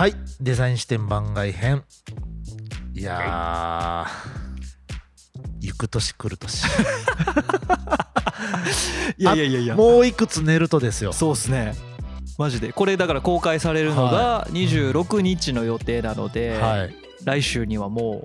はい。デザイン視点番外編。いやー。行く年来る年。いやいやいやいや。もういくつ寝るとですよ。そうっすね。マジで。これだから公開されるのが26日の予定なので、はい。来週にはも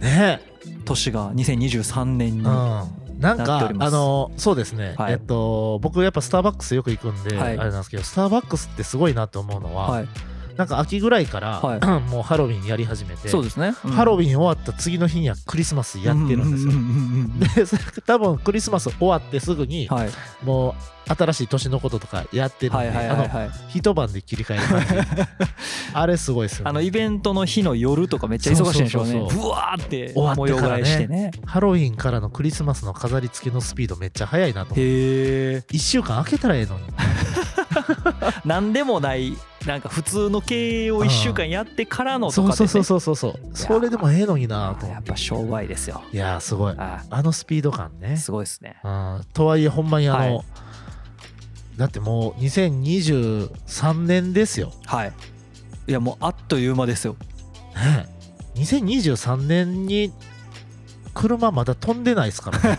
うね。年が2023年に、うん。なんかあのそうですね、はい。えっと僕やっぱスターバックスよく行くんで、はい。あれなんですけどスターバックスってすごいなと思うのは、はいなんか秋ぐらいから、はい。もうハロウィンやり始めてそうですね、うん。ハロウィン終わった次の日にはクリスマスやってるんですよ。で多分クリスマス終わってすぐにはい。もう新しい年のこととかやってるんで、あの一晩で切り替える あれすごいですよね。あのイベントの日の夜とかめっちゃ忙しいんでしょうね。ブワーって終わって模様からね替えしてね。ハロウィンからのクリスマスの飾り付けのスピードめっちゃ速いなと思って。へえ1週間空けたらええのに。何でもないなんか普通の経営を1週間やってからのとかで、ね、そうそうそうそう。そうそれでもええのになとやっぱ商売ですよ。いやーすごいああのスピード感ね。すごいですね。うんとはいえほんまにあの、はい。だってもう2023年ですよ。はい。いやもうあっという間ですよ。ねえ。2023年に車まだ飛んでないですからね。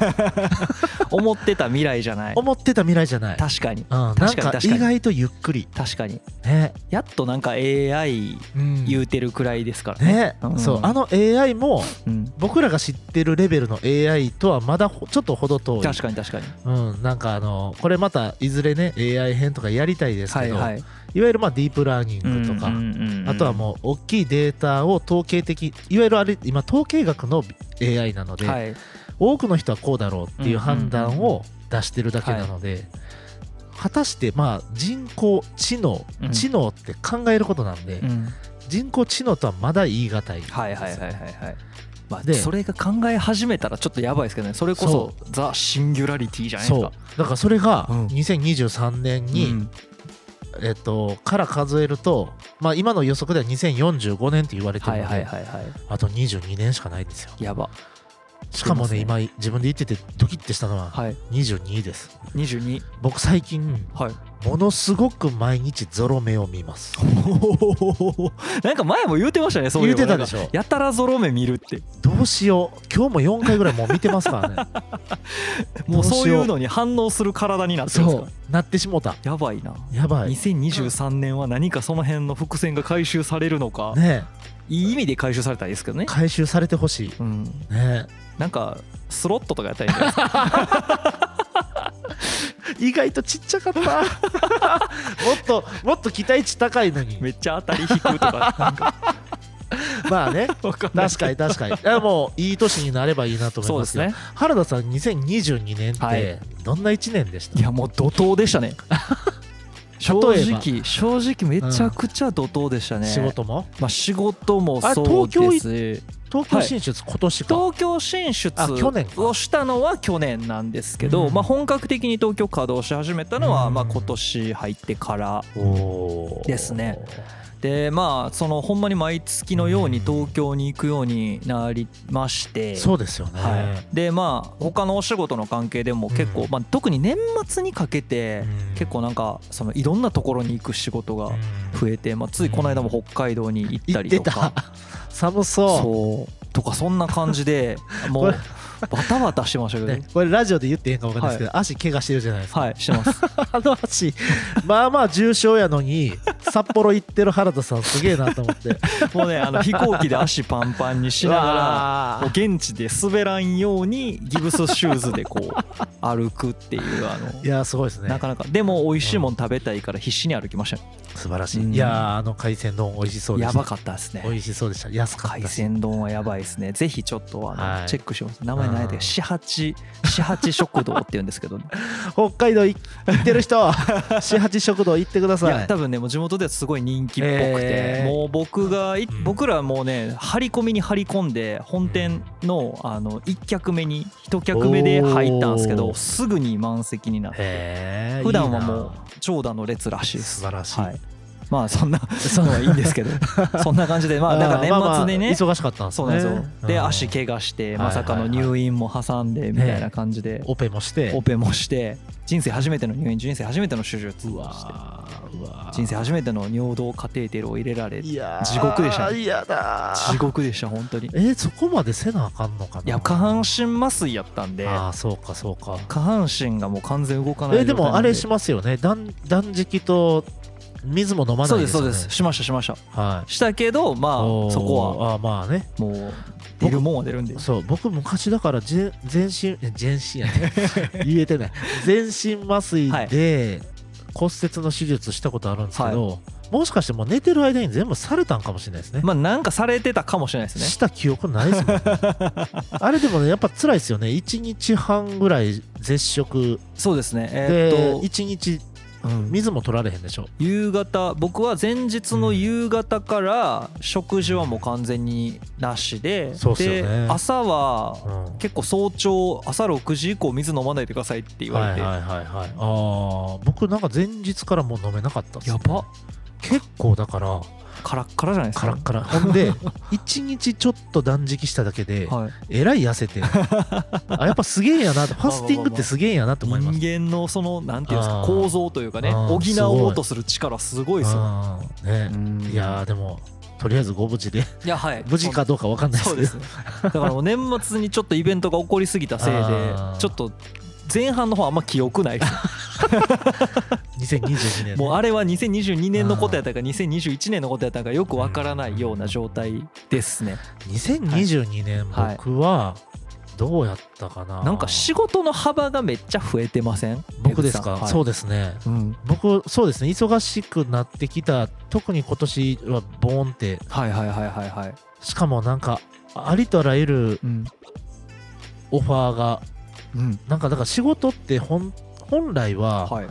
思ってた未来じゃない。思ってた未来じゃない、確かに。うん、なんか意外とゆっくり。確かに。ね、やっとなんか AI うん。言うてるくらいですからね。ね、うん。そう。あの AI もうん、僕らが知ってるレベルの AI とはまだほちょっと程遠い。確かに確かに。うん、なんかあのこれまたいずれね AI 編とかやりたいですけど、はいはいいわゆるまあディープラーニングとか、あとはもう大きいデータを統計的いわゆるあれ今統計学の AI なので、はい。多くの人はこうだろうっていう判断を出してるだけなので、果たしてまあ人工知能、うん。知能って考えることなんで、うん。人工知能とはまだ言い難いはいはいはいはいはいまあでそれが考え始めたらちょっとやばいですけどね。それこそザ・シンギュラリティじゃないですか。だからそれがうん。2023年に、うんえっと、から数えると、まあ、今の予測では2045年って言われてはいるので、はいはいはあと22年しかないんですよ。いやば。しかもね来て今自分で言っててドキッてしたのははい。22です。22僕最近はいものすごく毎日ゾロ目を見ます。なんか前も言うてましたねそうい言ううてたでしょ。やたらゾロ目見るって。どうしよう。今日も4回ぐらいもう見てますからね。もうそういうのに反応する体になってるんですそかう。なってしもた。やばいな。やばい。2023年は何かその辺の伏線が回収されるのか。ねいい意味で回収されたらいいですけどね。回収されてほしい。うん。ねなんかスロットとかやったらいいんじゃないですか意外とちっちゃかった。もっともっと期待値高いのに。めっちゃ当たり引くとか。なんか。まあね。確かに確かに。いやもういい年になればいいなと思いまけどそうですすね。原田さん2022年っはい。てどんな1年でした、いやもう怒涛でしたね。正直正直めちゃくちゃ怒涛でしたね、仕事も？まあ仕事もあそうです。東京進出、今年か。東京進出をしたのは去年なんですけど、うん。まあ、本格的に東京稼働し始めたのはうん。まあ今年入ってからですね。でまあそのほんまに毎月のように東京に行くようになりまして。そうですよね、はい、でまあ他のお仕事の関係でも結構、うんまあ、特に年末にかけてうん。結構なんかそのいろんなところに行く仕事がうん。増えて、まあ、ついこの間も北海道に行ったりとか。た寒そう。とかそんな感じでもこうれ バタバタしてましたけど、ね、これラジオで言っていいんか分かんないですけど、足怪我してるじゃないですか、はいしてます。あの足まあまあ重症やのに札幌行ってる原田さんすげえなと思って。もうねあの飛行機で足パンパンにしながら現地で滑らんようにギブスシューズでこう歩くっていうあのいやすごいですね。なかなか。でも美味しいもん食べたいから必死に歩きましたね素晴らしい、うんいやーあの海鮮丼美味しそうでした。やばかったですね。美味しそうでした。安かっ海たし鮮丼はやばいですね。ぜひちょっとあの、はい。チェックします。名前何やったっうん。け四八四八食堂って言うんですけど、北海道い行ってる人 四八食堂行ってくだいさい。や多分ねもう地元ではすごい人気っぽくて、へー。もう僕がいうん。僕らもうね張り込みに張り込んで本店のあの1客目に1客目で入ったんですけどすぐに満席になって普段はもう長蛇の列らしいです。素晴らしい。はい、まあそんなそのはいいんですけど。そんな感じでまあだから年末でね。忙しかったんですね。そうなんですよ。でうん。足怪我してはいまさかの入院も挟んでみたいな感じで。オペもして。オペもして人生初めての入院人生初めての手術をして。人生初めての尿道カテーテルを入れられいやー地獄でした地獄でした本当に。えーそこまでせなあかんのかな？いや下半身麻酔やったんで。ああそうかそうか。下半身がもう完全動かないえでもあれしまますよね。断断食と水も飲まそうないですすよね。でそうです。しましたしました。はい。したけどまあそこは。あーまあね。もう出るもんは出るんで。そう僕昔だから全全身え全身やね。言えてない。全身麻酔で骨折の手術したことあるんですけど、もしかしてもう寝てる間に全部されたんかもしれないですね、まあなんかされてたかもしれないですね。した記憶ないですもん、ね、あれでもねやっぱ辛いですよね。1日半ぐらい絶食。そうですね。で、えーっと1日うん水も取られへんでしょ？夕方。僕は前日の夕方から食事はもう完全になしで。そうっすよね。で朝はうん。結構早朝朝6時以降水飲まないでくださいって言われて、はいはいはいはいああ僕なんか前日からもう飲めなかったっす、やば。結構だからカラッカラじゃないですか。カラッカラ。ほんで 1日ちょっと断食しただけではい、えらい痩せて。あやっぱすげえんやな。ファスティングってすげえんやなと思います。人間のそのなんていうんですか構造というかねあ補ーおうとする力すごいですよ。ね。い。やーでもとりあえずご無事で。いやはい。無事かどうかわかんないですけど。そうですね。だからもう年末にちょっとイベントが起こりすぎたせいでちょっと前半の方あんま記憶ない。です2022年ね。もうあれは2022年のことやったか2021年のことやったかよくわからないような状態ですね。2022年はい。僕はどうやったかな。なんか仕事の幅がめっちゃ増えてません？僕ですか、はい。そうですね。うん。僕そうですね。忙しくなってきた特に今年はボーンって。はいはいはいはいはい。しかもなんかありとあらゆるうん。オファーがうんなんかだから仕事って本本来は、はい。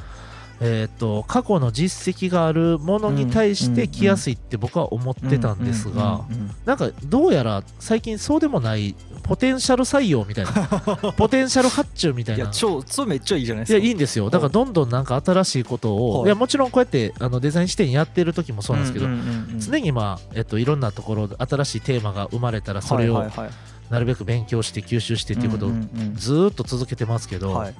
えー、と過去の実績があるものに対して来やすいって僕は思ってたんですがうんうんうんうんなんかどうやら最近そうでもないポテンシャル採用みたいな ポテンシャル発注みたいいなや超それめっちゃいいじゃないですか。いやいいんですよ。だからどんどんなんか新しいことを、はい。い、やもちろんこうやってあのデザイン視点やってる時もそうなんですけど、んんうんうん。常にまあ、えっと、いろんなところで新しいテーマが生まれたらそれをはいはいはいなるべく勉強して吸収してっていうことをんんうん。ずーっと続けてますけど、はい。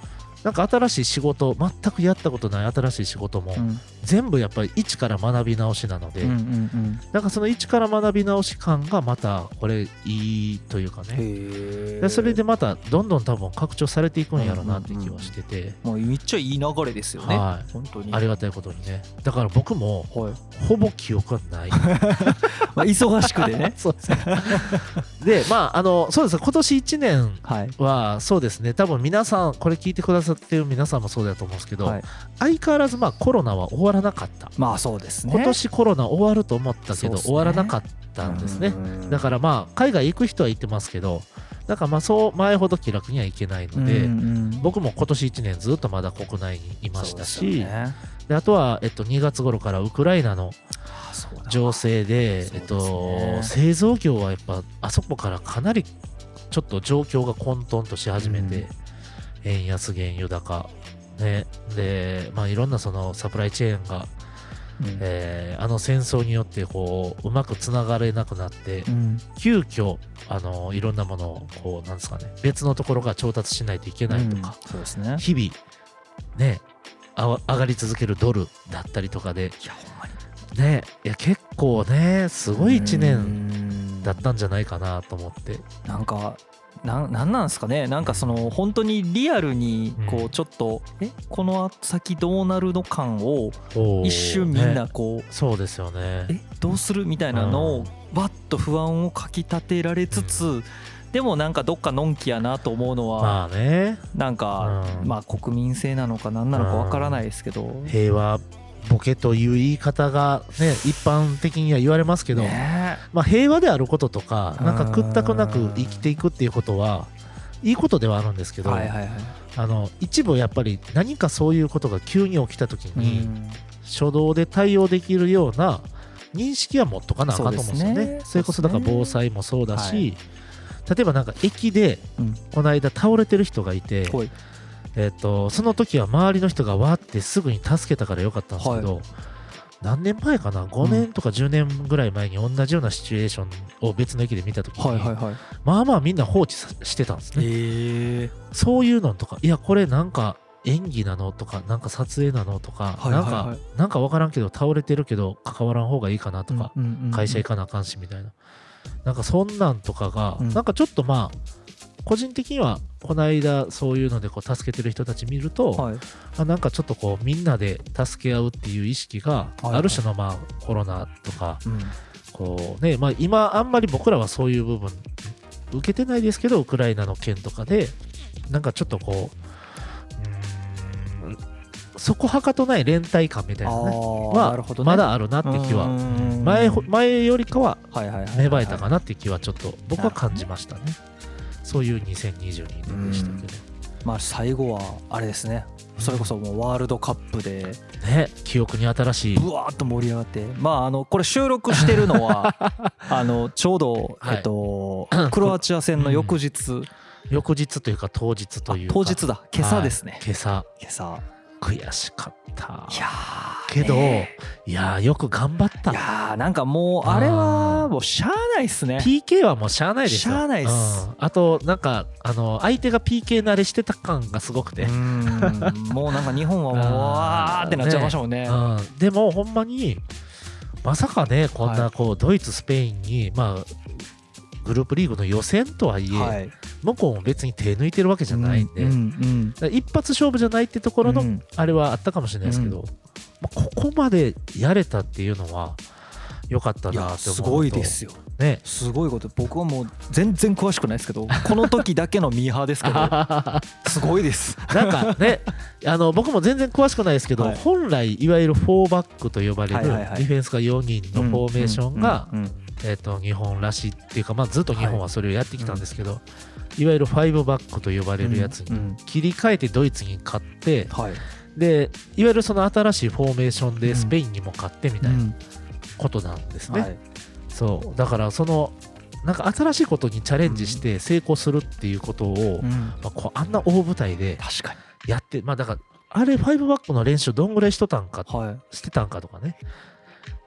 なんか新しい仕事全くやったことない新しい仕事もうん全部やっぱり一から学び直しなので、うんうんうん。なんかその一から学び直し感がまたこれいいというかね。へでそれでまたどんどん多分拡張されていくんやろなって気はしてて、もうめっちゃいい流れですよね。はい。本当に。ありがたいことにね。だから僕もはい。ほぼ記憶はない。まあ忙しくてね。そうですね。でまああのそうです。今年1年はい。はそうですね。多分皆さんこれ聞いてくださってる皆さんもそうだと思うんですけど、はい。相変わらずまあコロナは終わらなかった、まあそうですね。今年コロナ終わると思ったけど、ね。終わらなかったんですね、うん。だからまあ海外行く人は行ってますけどなんかまあそう前ほど気楽には行けないので、うんうん。僕も今年1年ずっとまだ国内にいましたし、よね。であとは、えっと、2月頃からウクライナの情勢で、ねえっと、製造業はやっぱあそこからかなりちょっと状況が混沌とし始めて、円安原油高ね。でまあいろんなそのサプライチェーンが、うん。えーあの戦争によってこううまくつながれなくなって、うん。急遽あのいろんなものをこうなんですかね別のところが調達しないといけないとか、うん。そうですね。日々ねあわ上がり続けるドルだったりとかでいやほんまに。ねいや結構ねすごい1年年だったんじゃないかなと思って。なんかなんなんなんですかね？なんかその本当にリアルにこうん。うちょっと、え？この先どうなるの感を一瞬みんなね。こう、そうですよね。え？どうするみたいなのをうん。バッと不安をかきたてられつつ、でもなんかどっかのんきやなと思うのは、まあね。なんか、うん。まあ国民性なのか何なのかわからないですけど、平和ボケという言い方がね一般的には言われますけど、ねまあ、平和であることとかなんかうん屈託なく生きていくっていうことはいいことではあるんですけど、はいはいはい、あの一部やっぱり何かそういうことが急に起きた時に、うん。初動で対応できるような認識は持っとかなあかんと思うんですよね。そね。それこそだから防災もそうだし、は例えばなんか駅でうん。この間倒れてる人がいて、ほいえっとその時は周りの人がわーってすぐに助けたからよかったんですけど、何年前かな？5年とか10年ぐらい前に同じようなシチュエーションを別の駅で見た時に、はいはいはい。まあまあみんな放置さしてたんですね、へえそういうのとかいやこれなんか演技なのとかなんか撮影なのとか、はいはいはい。なんかなんか分からんけど倒れてるけど関わらん方がいいかなとか、会社行かなあかんしみたいな。なんかそんなんとかが、うん。なんかちょっとまあ個人的にはこの間そういうのでこう助けてる人たち見ると、はい。あなんかちょっとこうみんなで助け合うっていう意識が、ある種のまあコロナとかうん。こうねまあ今あんまり僕らはそういう部分受けてないですけどウクライナの件とかでなんかちょっとこうそこはかとない連帯感みたいなねはまだあるなって気はうん前ほ前よりかは芽生えたかなって気はちょっと僕は感じましたねそういう2022年でしたけど。まあ最後はあれですね。それこそもうワールドカップで。ね記憶に新しい。ぶわーっと盛り上がって。まああのこれ収録してるのは あのちょうどはい。えっと クロアチア戦の翌日。翌日というか当日というか。当日だ。今朝ですね。はい今朝。今朝悔しかった。いやーけど、ね。いやーよく頑張った。いやーなんかもうあれはもうしゃあないっすね。PK はもうしゃあないですよ。しゃあないっす。うん。あとなんかあの相手が PK 慣れしてた感がすごくて、うん。もうなんか日本はもう わーってなっちゃいましたもんね。うん、でもほんまにまさかねこんはなこうドイツスペインにまあグループリーグの予選とはいえ、はい向こうも別に手抜いてるわけじゃないんで、うんうんだから一発勝負じゃないってところのうん。あれはあったかもしれないですけど、まあ、ここまでやれたっていうのは良かったなって思うと。すごいですよ。ね。すごいこと。僕はもう全然詳しくないですけどこの時だけのミーハーですけど すごいです。なんかねあの僕も全然詳しくないですけど、はい。本来いわゆる4バックと呼ばれるディフェンスが4人のフォーメーションが、うんうんうん。えー、と日本らしいっていうか、まあ、ずっと日本はそれをやってきたんですけど、いわゆる5バックと呼ばれるやつに切り替えてドイツに勝って、はい。でいわゆるその新しいフォーメーションでスペインにも勝ってみたいなうん。ことなんですね。はい。そう。だからそのなんか新しいことにチャレンジして成功するっていうことを、うん。まあ、こうあんな大舞台でやってまあだからあれ5バックの練習どんぐらいしとったんかにはい。してたんかとかね。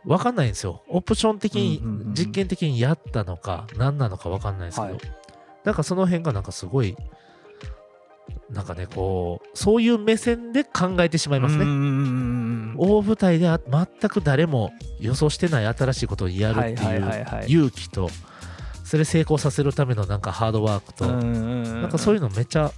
分かんないんですよ。オプション的に、実験的にやったのか何なのか分かんないですけど、はいなんかその辺がなんかすごいなんかねこうそういう目線で考えてしまいますね、大舞台であ全く誰も予想してない新しいことをやるってはいう勇気とそれ成功させるためのなんかハードワークと、なんかそういうのめっちゃ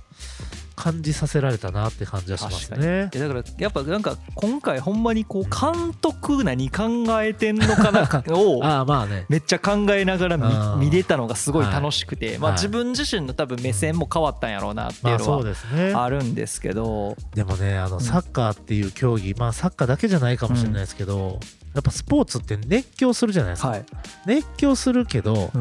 感じさせられたなって感じはしますね。だからやっぱなんか今回ほんまにこう監督何考えてんのかな をああまあね。めっちゃ考えながら見見れたのがすごい楽しくて、まあ、はい自分自身の多分目線も変わったんやろうなっていううのは。あるんですけど、でもねあのん。サッカーっていう競技、まあサッカーだけじゃないかもしれないですけど、やっぱスポーツって熱狂するじゃないですか。はい。熱狂するけど、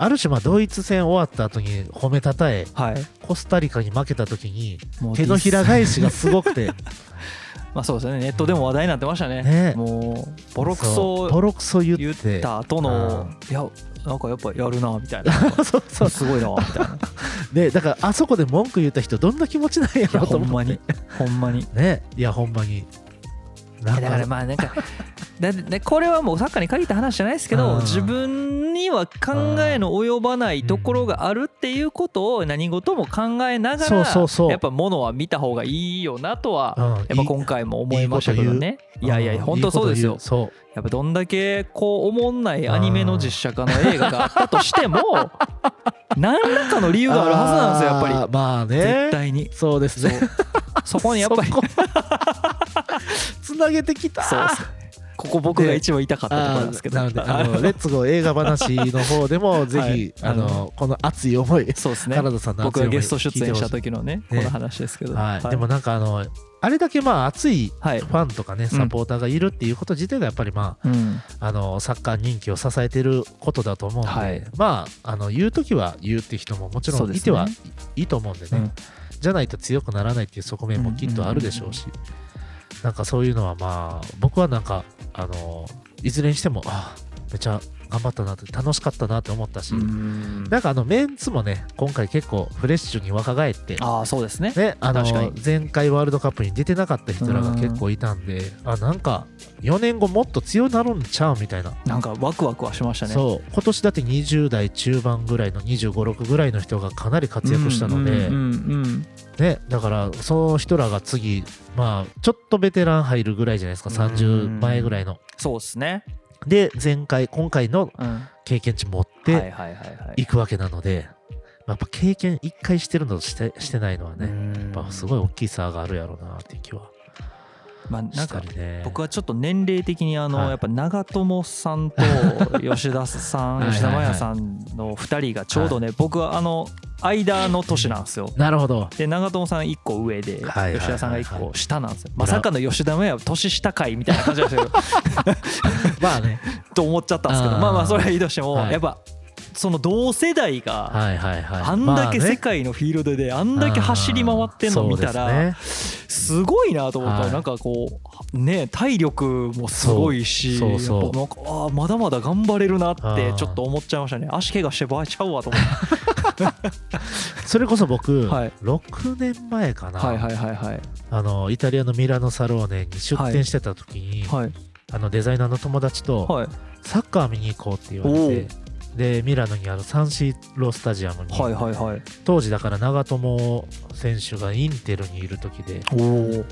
ある種まあドイツ戦終わった後に褒めたたえはい、コスタリカに負けた時にもう手のひら返しがすごくて。まあそうですね。ネットでも話題になってましたね。ね。もうボロクそう。ボソロクソ言言った後のいやなんかやっぱやるなみたいな。そうそうすごいなみたいな。で だからあそこで文句言った人どんな気持ちなんやろうと思って。ほんまに。ほんまに。ね。いやほんまに。だからまあなんかだでこれはもうサッカーに限った話じゃないですけうん。ど自分には考えの及ばないところがあるっていうことを何事も考えながらやっぱものは見た方がいいよなとはうん。やっぱ今回も思いましたけどね。いやいや本当そうですよ。そやっぱどんだけこうおもんないアニメの実写化の映画があったとしても何らかの理由うがあるはずなんですよやっぱり。まあね。絶対に。そうですね。そこにやっぱり。つな げてきた。そうそうここ僕が一番痛かったところなんですけど。なのであの レッツゴー映画話の方でもぜひ、はいあのこの熱い思いそうですね。原田さんの僕がゲスト出演した時のねこねの話ですけど、はい、でもなんかあのあれだけまあ熱いはい。ファンとかねサポーターがいるっていうこと自体がやっぱりまあうん。あのサッカー人気を支えてることだと思うんで、はい。まああの言う時は言うって人ももちろんいてはいいと思うんでね。うん。じゃないと強くならないっていう側面もきっとあるでしょうし、なんかそういうのはまあ僕はなんかあのいずれにしてもあめちゃ頑張ったなって楽しかったなって思ったし、うん。なんかあのメンツもね今回結構フレッシュに若返ってああそうですね。ね、あの前回ワールドカップに出てなかった人らが結構いたんで、あなんか4年後もっと強くなるんちゃうみたいな、なんかワクワクはしましたね。そう。今年だって20代中盤ぐらいの2 5 6ぐらいの人がかなり活躍したので、ね、だからその人らが次まあちょっとベテラン入るぐらいじゃないですか。30前ぐらいの。そうですねで前回今回の経験値持っいてはいくわけなので、やっぱ経験1回してるのとしてしてないのはね、やっぱすごい大きい差があるやろうなっていう気はまあなんか。僕はちょっと年齢的にあの、はい。やっぱ長友さんと吉田さん 吉田麻也さんの2人がちょうどね、僕はあの間の年なんですよ。なるほど。で長友さん1個上ではいはいはいはい。吉田さんが1個下なんですよ。まさかの吉田麻也は年下かいみたいな感じなんですよ。まあね。と思っちゃったんですけどあー。まあまあそれはいいとしても、はい。やっぱその同世代がはいはいはい。あんだけ世界のフィールドであんだけ走り回ってんの見たらすごいなと思った。はい。らなんかこうね体力もすごいしそうそうそう。やっぱなんかあーまだまだ頑張れるなってちょっと思っちゃいましたね。足怪我して場合ちゃうわと思って それこそ僕、はい。6年前かな、はいはいはいはい。あのイタリアのミラノサローネに出店してた時に、はい。あのデザイナーの友達とはい。サッカー見に行こうって言われて、でミラノにあるサンシーロスタジアムに、はいはいはい。当時だから長友選手がインテルにいる時で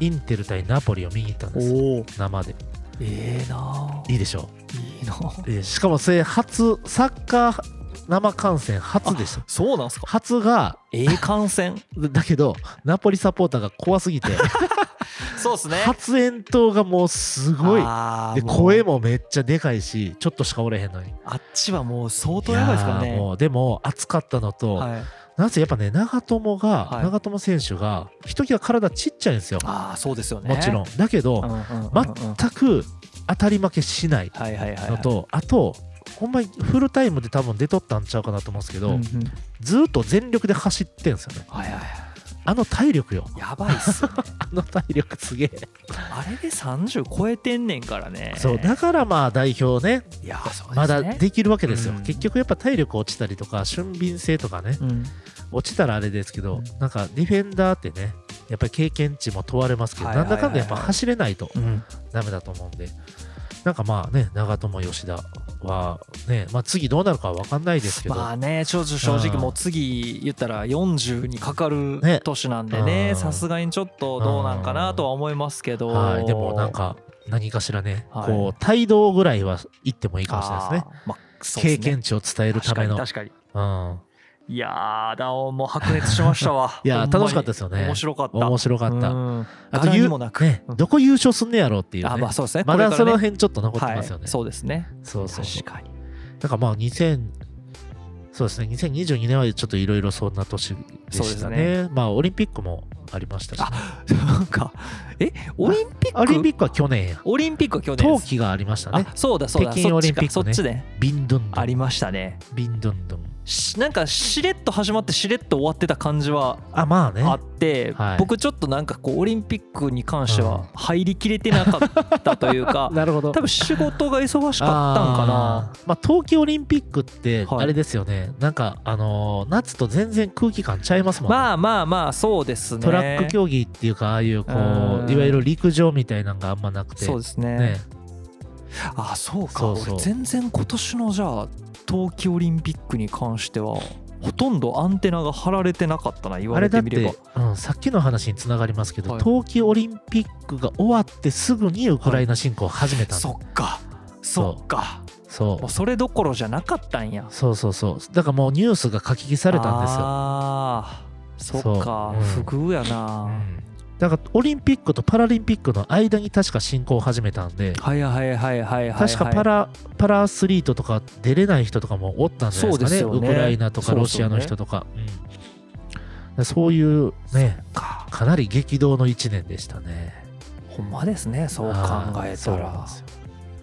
インテル対ナポリを見に行ったんです生で。ええなあ。いいでしょいいなしかもそれ初サッカー生観戦初でした。そうなんすか？初がええ観戦？だけどナポリサポーターが怖すぎて。そうっすね。発煙筒がもうすごい。で声もめっちゃでかいしちょっとしかおれへんのに。あっちはもう相当やばいですからね。もうでも暑かったのと、はい。なぜやっぱね長友が、はい。長友選手がひときわ体ちっちゃいんですよ。ああそうですよね。もちろん。だけど、うんうんうんうん全く当たり負けしないはいはいはいはい。のと、あとほんまにフルタイムで多分出とったんちゃうかなと思うんですけど、うんうん。ずーっと全力で走ってんですよね。はいはいはい。あの体力よ。やばいっすよね。あの体力すげえ。あれで30超えてんねんからね。そうだからまあ代表ねいやそうですね。まだできるわけですよ、うん。結局やっぱ体力落ちたりとか俊敏性とかねうん。落ちたらあれですけど、うん。なんかディフェンダーってねやっぱり経験値も問われますけど、はいはいはいはい。なんだかんだやっぱ走れないとうん。ダメだと思うんで。なんかまあね長友吉田はね、まあ、次どうなるかは分かんないですけど、まあね正直うん。もう次言ったら40にかかるね。年なんでうん。ねさすがにちょっとどうなんかなとは思いますけど。はい、でもなんか何かしらね、はい。こう帯同ぐらいは行ってもいいかもしれないですね。まあね。経験値を伝えるための。確かに確かに。うんいやーだもう白熱しましたわ。いや楽しかったですよね。面白かった。面白かった。うん。あと柄にもなく。ねうん。どこ優勝すんねやろうっていうね。あまあそうですね。まだその辺ちょっと残ってますよね、はい。そうですね。そうそうそう。確かに。だからまあ2000そうですね。2022年はちょっといろいろそんな年でしたね。そうまあオリンピックもありましたし、あ なんかえオリンピック？オリンピックは去年や。オリンピックは去年冬季がありましたね。あそうだそうだ。北京オリンピックね。そっちかそっちね。ビンドゥンドゥン。ありましたね。ビンドゥンドゥン。しなんかしれっと始まってしれっと終わってた感じはあまあね。あって、はい。僕ちょっとなんかこうオリンピックに関してうん。は入りきれてなかったというか なるほど。多分仕事が忙しかったんかな。まあ冬季オリンピックってはい。あれですよね、なんかあのー夏と全然空気感ちゃいますもんね、まあまあまあそうですね。トラック競技っていうかああいうこういわゆる陸上みたいなのがあんまなくて。そうですね。ね。あそうか。そうそう。俺全然今年のじゃあ冬季オリンピックに関してはほとんどアンテナが張られてなかったな言わあれてみれば、うん、さっきの話につながりますけど、はい。冬季オリンピックが終わってすぐにウクライナ侵攻を始めたんだ、そっか。そっか。そう。もうそれどころじゃなかったんや。そう。そう。そうだからもうニュースが書き消されたんですよ、あー。そっか。うん。不遇やな、うんだからオリンピックとパラリンピックの間に確か侵攻を始めたんではいはいはいはいはいはい。確かパラパラアスリートとか出れない人とかもおったんじゃないですかね。ね。ウクライナとかロシアの人とか。うん。そういうねか。かなり激動の1年でしたね。ほんまですねそう考えたら。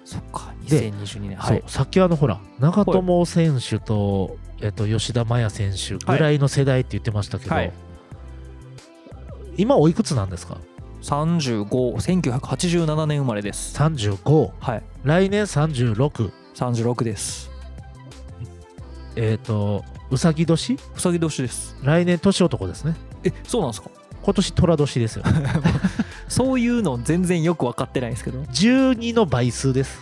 そっかで2022年。そうさっきあのほら長友選手と、えっと、吉田麻也選手ぐらいの世代って言ってましたけど、はい今おいくつなんですか？351987年生まれです ?35 はい。来年36 36です。えっ、とうさぎ年？うさぎ年です。来年年男ですね。えそうなんですか？今年寅年ですよ。そういうの全然よく分かってないんですけど。12の倍数です。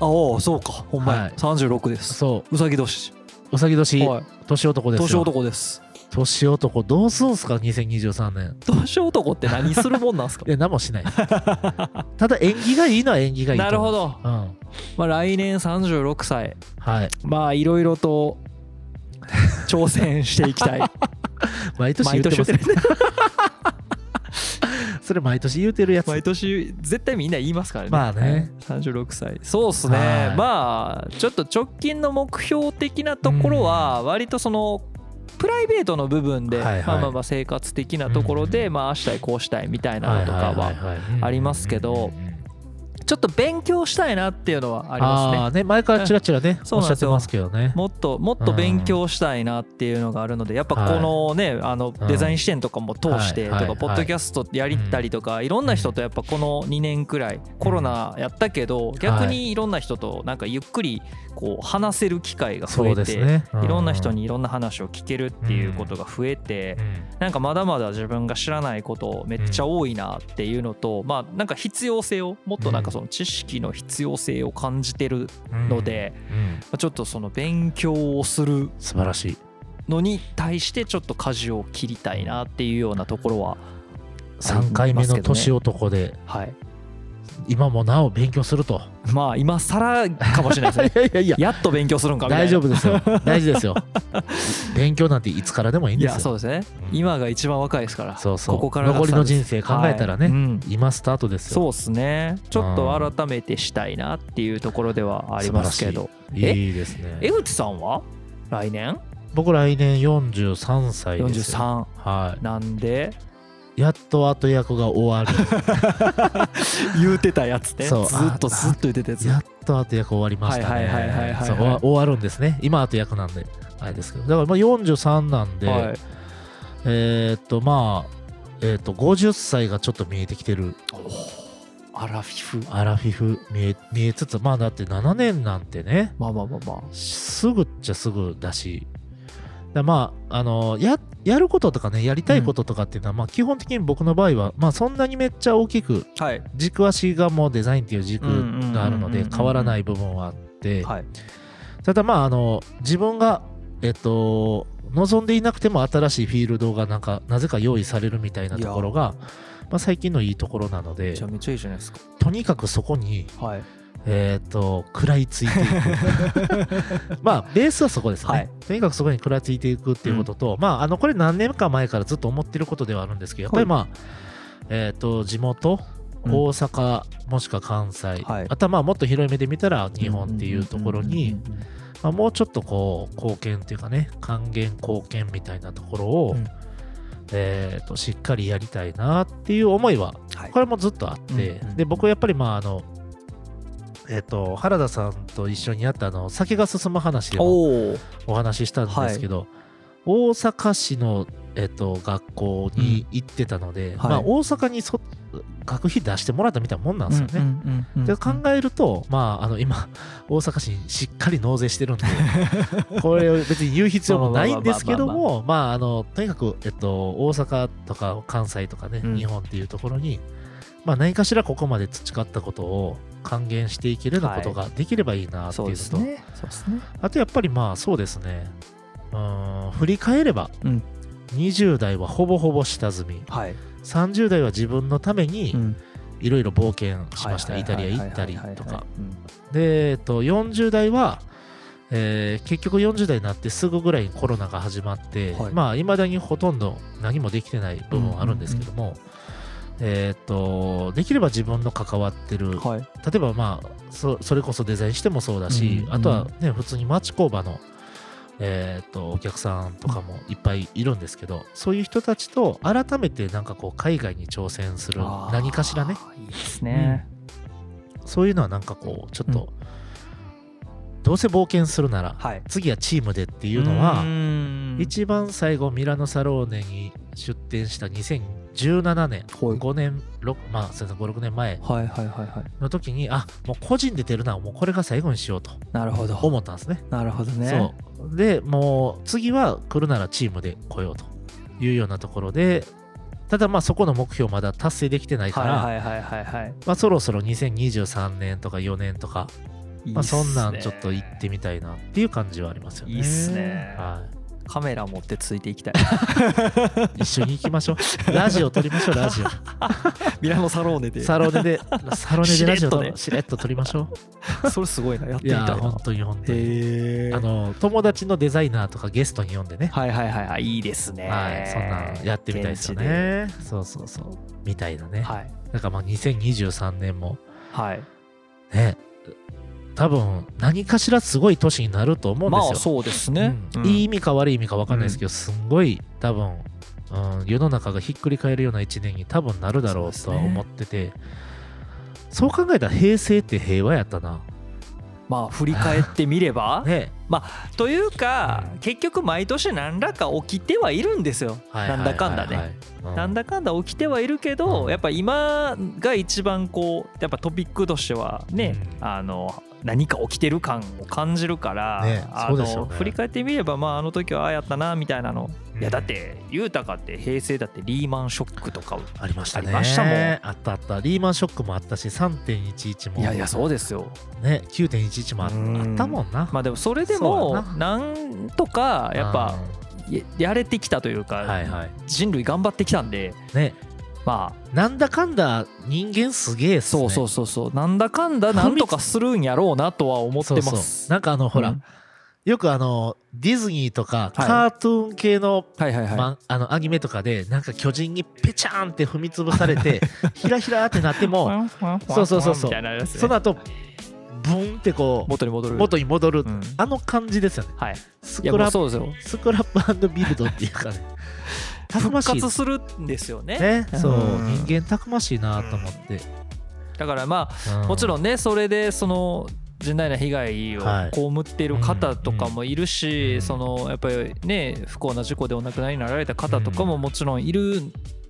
ああそうか。ほんまや、はい。36です。そうさぎ年。うさぎ年、はい。年男ですよ。年男です年男どうすんすか？2023年。年男って何するもんなんですか？いや何もしない。ただ縁起がいいのは縁起がいいとなるほど、うん。まあ、来年36歳。はい。まあいろいろと挑戦していきたい。毎年言ってます。毎年言ってそれ毎年言うてるやつ。毎年絶対みんな言いますからね。まあね。はい。36歳。そうっすね。はい。まあちょっと直近の目標的なところは割とそのプライベートの部分で、はいはい。まあまあまあ生活的なところで、うんまあああしたいこうしたいみたいなのとかはありますけどちょっと勉強したいなっていうのはありますね。ね前からちらちらねおっしゃってますけどね。もっともっと勉強したいなっていうのがあるのでやっぱこのねあのうん。デザイン視点とかも通してとかポッドキャストやりたりとかい。ろんな人とやっぱこの2年くらいコロナやったけど逆にいろんな人となんかゆっくりこう話せる機会が増えてね。いろんな人ににいろんな話を聞けるっていうことが増えてなんかまだまだ自分が知らないことめっちゃ多いなっていうのとまあなんか必要性をもっとなんかその知識の必要性を感じてるのでうんまあちょっとその勉強をする素晴らしい。のに対してちょっと舵を切りたいなっていうようなところは3回目の年男ではい今もなお勉強すると。まあ今更かもしれないですね。いやいやいや。やっと勉強するんかみたいな。大丈夫ですよ。大事ですよ。勉強なんていつからでもいいんいですよ。やそうですね。うん。今が一番若いですからそうそう。ここからが残りの人生考えたらね、はい。うん。今スタートですよ。そうですね。ちょっと改めてしたいなっていうところではありますけど。えい。いですね。江口さんは？来年？僕来年43歳ですよ。43はなんで？いやっと後役が終わる。言うてたやつね。ずっとずっと言ってたやつやっと後役終わりましたはいはいはいはいはいはい。ね終わるんですね。今後役なんであれですけど。だからまあ43なんで、はい。えーっとまあえーっと50歳がちょっと見えてきてる。アラフィフ。アラフィフ見え見えつつまあだって7年なんてね。まあまあまあまあ。すぐっちゃすぐだしだまああのややることとかねやりたいこととかっていうのは、まあ基本的に僕の場合はまあそんなにめっちゃ大きくはい。軸足がもうデザインっていう軸があるのでうんうんうんうんうん変わらない部分はあってはい。ただまああの自分がえっと望んでいなくても新しいフィールドがなんかなぜか用意されるみたいなところがまあ、最近のいいところなのでめちゃめちゃいいじゃないですか。とにかくそこにはいえっと食らいついていく。まあベースはそこですね、はい。とにかくそこに食らいついていくっていうことと、まああのこれ何年か前からずっと思ってることではあるんですけどやっぱりまあ、えっ、と地元うん大阪、もしくは関西、はい。あとはまあもっと広い目で見たら日本っていうところに、まあ、もうちょっとこう貢献っていうかね還元貢献みたいなところを、うん。えー、としっかりやりたいなっていう思いははい。これもずっとあって、うんうん。で僕はやっぱりまああのえっ、と原田さんと一緒にやったあの酒が進む話でもお話ししたんですけど、大阪市の、えっと学校に行ってたので、はい。まあ、大阪にそ学費出してもらったみたいなもんなんですよね。で考えると、まあ、あの今、大阪市にしっかり納税してるんで、これを別に言う必要もないんですけども、まあ、あのとにかく、えっと、大阪とか関西とかね、うん。日本っていうところに、まあ、何かしらここまで培ったことを還元していけるようなことができればいいなってそいううのと、あとやっぱりまあそうですね、うーん振り返れば、うん。20代はほぼほぼ下積み、はい。30代は自分のためにうん。いろいろ冒険しました、イタリア行ったりとか。で、えっと、40代は、えー結局40代になってすぐぐらいにコロナが始まって、はい。まあ、いまだにほとんど何もできてない部分はあるんですけども、えっと、できれば自分の関わってる、はい。例えばまあそそれこそデザインしてもそうだし、うんあとはね普通に町工場の、えー、とお客さんとかもいっぱいいるんですけどそういう人たちと改めてなんかこう海外に挑戦する何かしらね。いいですね。そういうのはなんかこうちょっと、どうせ冒険するならはい。次はチームでっていうのはーん。一番最後ミラノサローネに出展した2017年、はい。5年6まあそうですね56年前。はいはいはいはい。の時にあもう個人で出るのはもうこれが最後にしようとなるほど。思ったんですね。なるほどね。そう。でもう次は来るならチームで来ようというようなところでただまあそこの目標まだ達成できてないから、はいはいはいはいはい。まあ、そろそろ2023年とか4年とか、まあ、そんなんちょっと行ってみたいなっていう感じはありますよね。いいっすね。はカメラ持ってついていきたいい、一緒に行きましょう。ラジオ撮りましょう、ラジオ。ミラノサローネでサロネで、サロネで ラジオとねしれっと撮りましょそれすごいなやってみたいな本当に本当に。あの、友達のデザイナーとかゲストに呼んでね。はいはいはいはいいいですねはい、そんなんやってみたいですよね。そうそうそう。みたいなね。はいなんかまあ2023年もはいね、多分何かしらすごい年になると思うんですよ。まあそうですね。うん。いい意味か悪い意味か分かんないですけど、すんごい多分、うん、世の中がひっくり返るような一年に多分なるだろうとは思っててそう,、考えたら平成って平和やったな。まあ振り返ってみれば。ね。というかうん。結局毎年何らか起きてはいるんですよ。はいなんだかんだね。はいはいはいうん。なんだかんだ起きてはいるけど、うん。やっぱ今が一番こうやっぱトピックとしてはね、うん。あの何か起きてる感を感じるから、ねあの振り返ってみればまああの時はああやったなみたいなの、うんいやだって雄太かって平成だってリーマンショックとかありましたね。ありましたもんあったあった。リーマンショックもあったし、3.11も。いやいやそうですよね、9.11もあったもんな。まあでもそれでもやなんとかやっぱややれてきたといううんか、はいはい。人類頑張ってきたんでね、まあなんだかんだ人間すげえっすね。そうそうそうそう。なんだかんだなんとかするんやろうなとは思ってます。そなんかあのほら、うん。よくあのディズニーとかはい。カートゥーン系の,、はいはいはい、まあのアニメとかでなんか巨人にペチャーンって踏み潰されて ひらひらってなってもそうそうそうそう。その後ブンってこう元に戻る。元に戻る、うん。あの感じですよね。はい。スクラップそうですよ。スクラップビルドっていうかね たく復ましい活するんですよね。ねそううん人間たくましいなと思って、だからまあうもちろんねそれでその甚大な被害をはい。被っている方とかもいるし、うん。そのやっぱりね不幸な事故でお亡くなりになられた方とかももちろんいる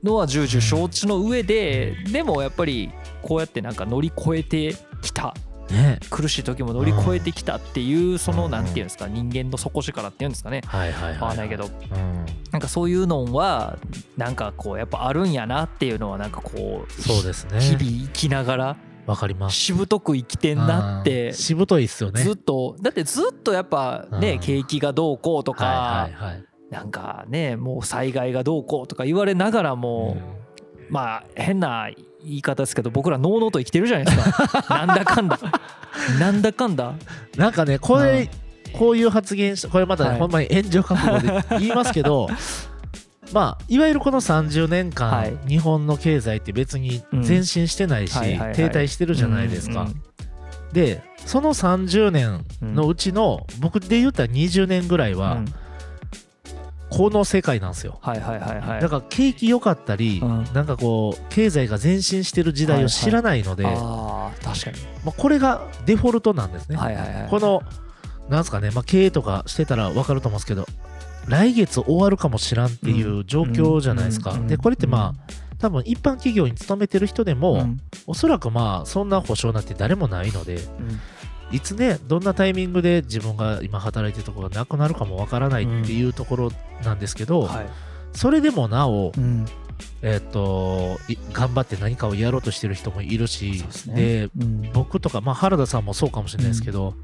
のは重々承知の上で、でもやっぱりこうやってなんか乗り越えてきたね。苦しい時も乗り越えてきたっていうそのうんなんていうんですか人間の底力っていうんですかね。はいはいはい、わかんないけど。うん、なんかそういうのはなんかこうやっぱあるんやなっていうのはなんかこうそうですね。日々生きながらわかります。しぶとく生きてんなってうん。しぶといっすよね。ずっとだってずっとやっぱねうん。景気がどうこうとかはいはいはい。なんかねもう災害がどうこうとか言われながらもまあ変な言い方ですけど僕らのうのうと生きてるじゃないですか。なんだかんだ。なんだかんだ。なんかねこれ、こういう発言しこれまた、はい。ほんまに炎上覚悟で言いますけど まあいわゆるこの30年間、はい。日本の経済って別に前進してないし、はいはいはい。停滞してるじゃないですか、うんうんでその30年のうちの、僕で言ったら20年ぐらいは、うんこの世界なんですよ。はいはいはいはい。だから景気良かったり、うん。なんかこう経済が前進してる時代を知らないので、ああ確かに。まあ、これがデフォルトなんですね、はいはいはい。このなんすかね、まあ、経営とかしてたら分かると思うんですけど来月終わるかもしらんっていう状況じゃないですか、うん。でこれってまあ多分一般企業に勤めてる人でも、うん。おそらくまあそんな保証なんて誰もないのでうんいつねどんなタイミングで自分が今働いてるところがなくなるかも分からないっていうところなんですけど、はい。それでもなお、うん。えっとい頑張って何かをやろうとしてる人もいるしですね。でうん。僕とか、まあ、原田さんもそうかもしれないですけど、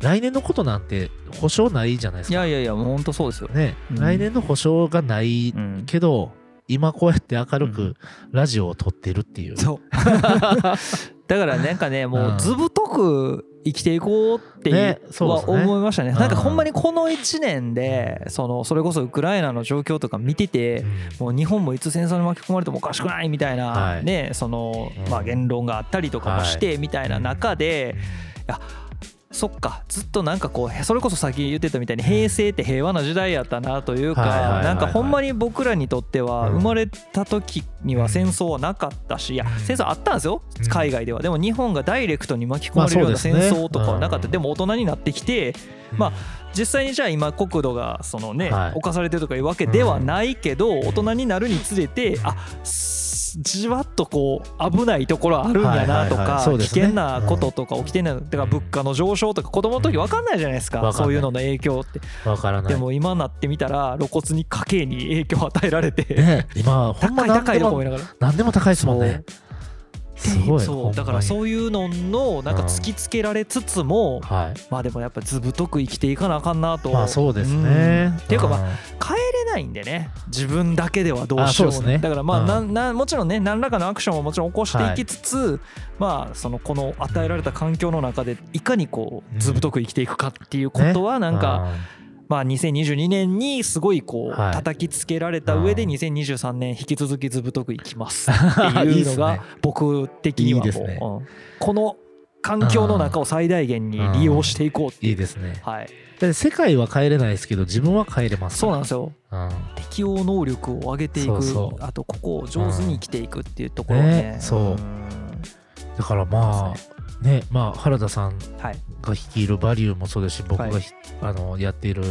来年のことなんて保証ないじゃないですか。いやいやいやもう本当そうですよ。ね、うん。来年の保証がないうんけど、今こうやって明るうくラジオを撮ってるっていう。そう。だからなんかねもうずぶとく生きていこうっていうねそうは思いましたね。うん。なんかほんまにこの1年でそのそれこそウクライナの状況とか見ててうん。もう日本もいつ戦争に巻き込まれてもおかしくないみたいはない。ねそのうん。まあ言論があったりとかもしてみたいな中でそっかずっとなんかこうそれこそ先言ってたみたいに平成って平和な時代やったなというかなんかほんまに僕らにとっては生まれた時には戦争はなかったしいや戦争あったんですよ海外では。でも日本がダイレクトに巻き込まれるような戦争とかはなかった。でも大人になってきてまあ実際にじゃあ今国土がそのね侵されてるとかいうわけではないけど大人になるにつれてあじわっとこう危ないところあるんやなとか危険なこととか起きてんだから物価の上昇とか子供の時分かんないじゃないですか。そういうのの影響って。でも今なってみたら露骨に家計に影響を与えられて。今ほんま高いと思いながら。何でも高いですもんねすごい。そう。だからそういうののなんか突きつけられつつも、はい、まあでもやっぱずぶとく生きていかなあかんなと。まあそうですね、っていうかまあ帰れないんでね。自分だけではどうしようも。ね。だからまあななもちろんね何らかのアクションをもちろん起こしていきつつ、まあそのこの与えられた環境の中でいかにこうずぶとく生きていくかっていうことはなんか、まあ、2022年にすごいこう叩きつけられた上で2023年引き続きずぶとくいきますっていうのが 僕的にはもうこの環境の中を最大限に利用していこうっていう。いいですね。はい。世界は変えれないですけど自分は変えれます。そうなんですよ、うん、適応能力を上げていく。あとここを上手に生きていくっていうところね、ね、そう。だからまあねまあ、原田さんが率いるバリューもそうですし、僕が、はい、あのやっている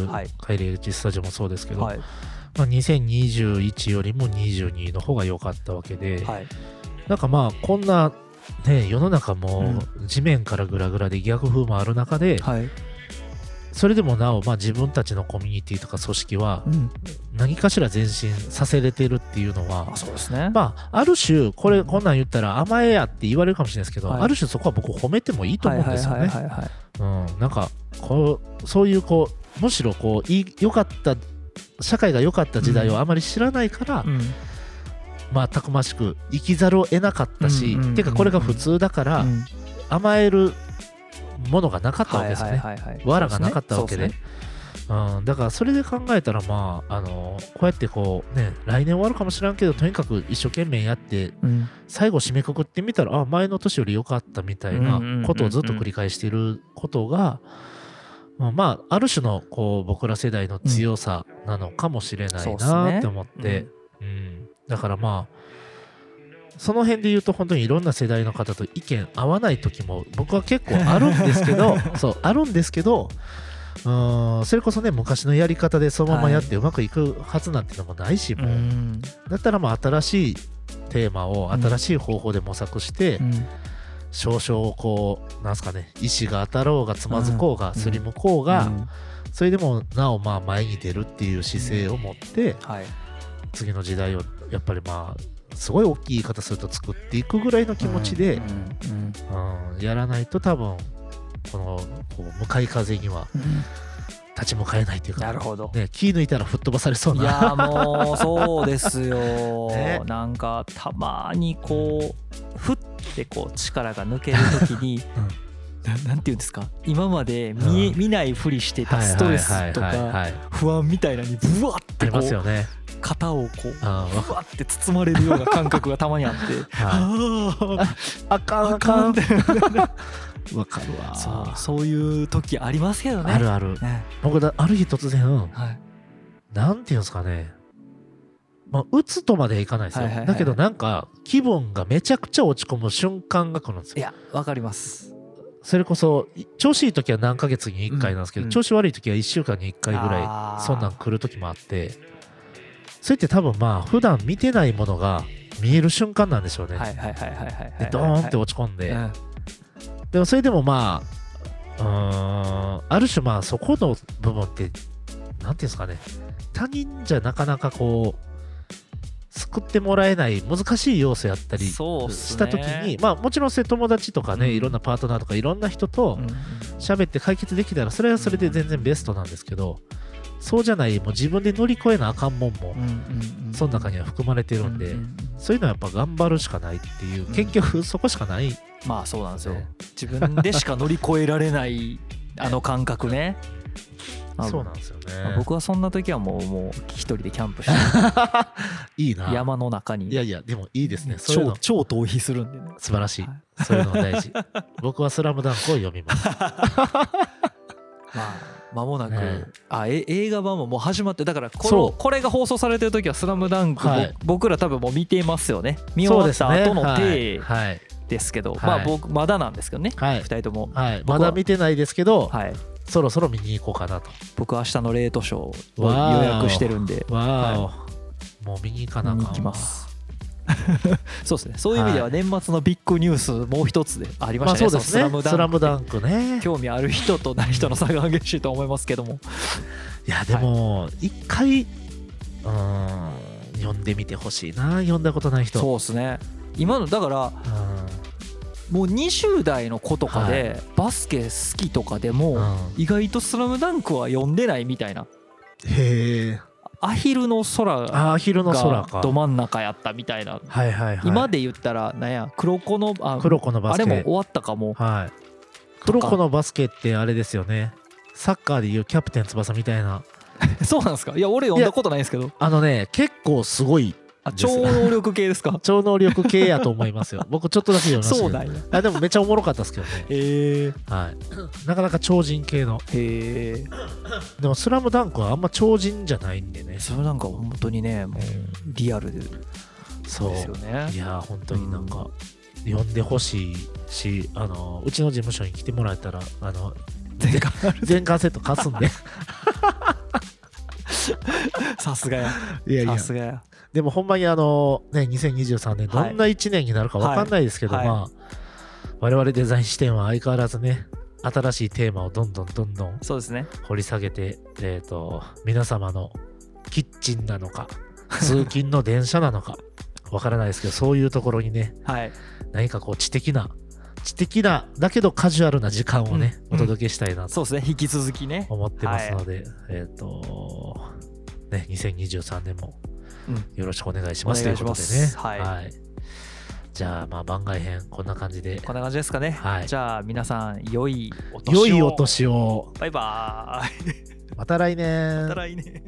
帰り討ちスタジオもそうですけど、はい、まあ、2021よりも22の方が良かったわけで、はい、なんかまあこんな、ね、世の中も地面からぐらぐらで逆風もある中で、はい、それでもなお、まあ、自分たちのコミュニティとか組織は何かしら前進させれてるっていうのは、うん、そうですね。まあ、ある種これこんなん言ったら甘えやって言われるかもしれないですけど、はい、ある種そこは僕褒めてもいいと思うんですよね。なんかこうそういうこうむしろこう良かった社会が良かった時代をあまり知らないから、うん、まあたくましく生きざるを得なかったし、っていうかこれが普通だから、甘えるものがなかったわけですね。わらがなかったわけで。うん、だからそれで考えたらまああのこうやってこうね来年終わるかもしれんけどとにかく一生懸命やって、うん、最後締めくくってみたらあ前の年より良かったみたいなことをずっと繰り返していることが、まあ、まあある種のこう僕ら世代の強さなのかもしれないなって思って、うん、うん、だからまあその辺で言うと本当にいろんな世代の方と意見合わない時も僕は結構あるんですけど そうあるんですけどうんそれこそね昔のやり方でそのままやってうまくいくはずなんていうのもないし、もう。だったらまあ新しいテーマを新しい方法で模索して、うん、少々こうなんすかね石が当たろうがつまずこうがすりむこうが、それでもなおまあ前に出るっていう姿勢を持って、はい、次の時代をやっぱりまあすごい大きい言い方すると作っていくぐらいの気持ちで、うんやらないと多分このこう向かい風には立ち向かえないというか、なるほど、ね、気抜いたら吹っ飛ばされそうな。いやもうそうですよ、ね、なんかたまにこうふってこう力が抜ける時に、うん。なんていうんですか？今まで見,、見ないふりしてたストレスとか不安みたいなにブワッてこう肩をこうふわって包まれるような感覚がたまにあって。ああかんあかん。って。わかるわ。そうそういう時ありますけどね。あるある、ね、僕だある日突然、はい、なんていうんですかね。まあ、打つとまではいかないですよ、はいはいはい、だけどなんか気分がめちゃくちゃ落ち込む瞬間が来るんですよ。いやわかります。それこそ調子いい時は何ヶ月に1回なんですけど、うん、調子悪い時は1週間に1回ぐらいそんなん来る時もあってそれって多分まあ普段見てないものが見える瞬間なんでしょうね。はいはいはいはいはい。でドーンって落ち込んで、でもそれでもまあうんある種まあそこの部分ってなんていうんですかね。他人じゃなかなかこう救ってもらえない難しい要素やったりした時に、ね、まあもちろん友達とかね、うん、いろんなパートナーとかいろんな人と喋って解決できたらそれはそれで全然ベストなんですけど、そうじゃないもう自分で乗り越えなあかんもんも、その中には含まれてるんで、そういうのはやっぱ頑張るしかないっていう、結局そこしかない、まあそうなんですよ。自分でしか乗り越えられない あの感覚ね。そうなんですよね、まあ僕はそんな時はもうもう一人でキャンプして いいな。山の中に。いやいやでもいいですね。そういう超逃避するんでね。素晴らしい、はい。そういうの大事。僕は「スラムダンクを読みます まあ間もなく、ねあえ映画版ももう始まってだからこのこれが放送されてる時は「スラムダンク、はい。ぼ僕ら多分もう見てますよね。見終わった後の手はいはい、ですけど、はい。まあ僕まだなんですけどね、はい。2人とも、はい、まだ見てないですけど、はい、そろそろ見に行こうかなと。僕は明日のレートショーを予約してるんで。わー。お、もう見に行かなあか行きます そうですね。そういう意味では年末のビッグニュースもう一つでありままあしたね、そうですね。スラムダンク。ね。興味ある人とない人の差が激しいと思いますけども。いやでも一回うーん読んでみてほしいな。読んだことない人。そうですね。今のだからうもう20代の子とかでバスケ好きとかでんもうん。意外と「スラムダンクは読んでないみたいな。へえアヒルの空あー昼の空がか。ど真ん中やったみたいな。はいはいはい。今で言ったらなんや？黒子のあ黒子のバスケ。あれも終わったかも。はい。黒子のバスケってあれですよね。サッカーでいうキャプテン翼みたいな。そうなんですか？いや俺読んだことないんですけど。あのね結構すごいあです超能力系ですか？超能力系やと思いますよ。僕ちょっとだけ読みましたけどそうなんや。あでもめっちゃおもろかったですけどね。へえ。はい。なかなか超人系の。へえ。でも「スラムダンクはあんま超人じゃないんでね。それなんか本当にねもうリアルでですそうよね。いやー本当になんか読んでほしいしあのうちの事務所に来てもらえたらあの全巻全巻セット貸すんで。さすがや。いやいや。さすがやでもほんまにあのね2023年どんな1年になるか分かんないですけど、はい。まあ我々デザイン視点は相変わらずね新しいテーマをどんどんどんどんそうですね。掘り下げて、えー、と皆様のキッチンなのか通勤の電車なのか わからないですけどそういうところにねはい。何かこう知的な知的なだけどカジュアルな時間をね、うん。お届けしたいなとそうですね。引き続きね。思ってますので、えっ、とね2023年もうんよろしくお願いします、ということでね。すはい。じゃあまあ番外編こんな感じで。こんな感じですかね。はい。じゃあ皆さん良いお年を。良いお年を。バイバーイ。また来年。また来年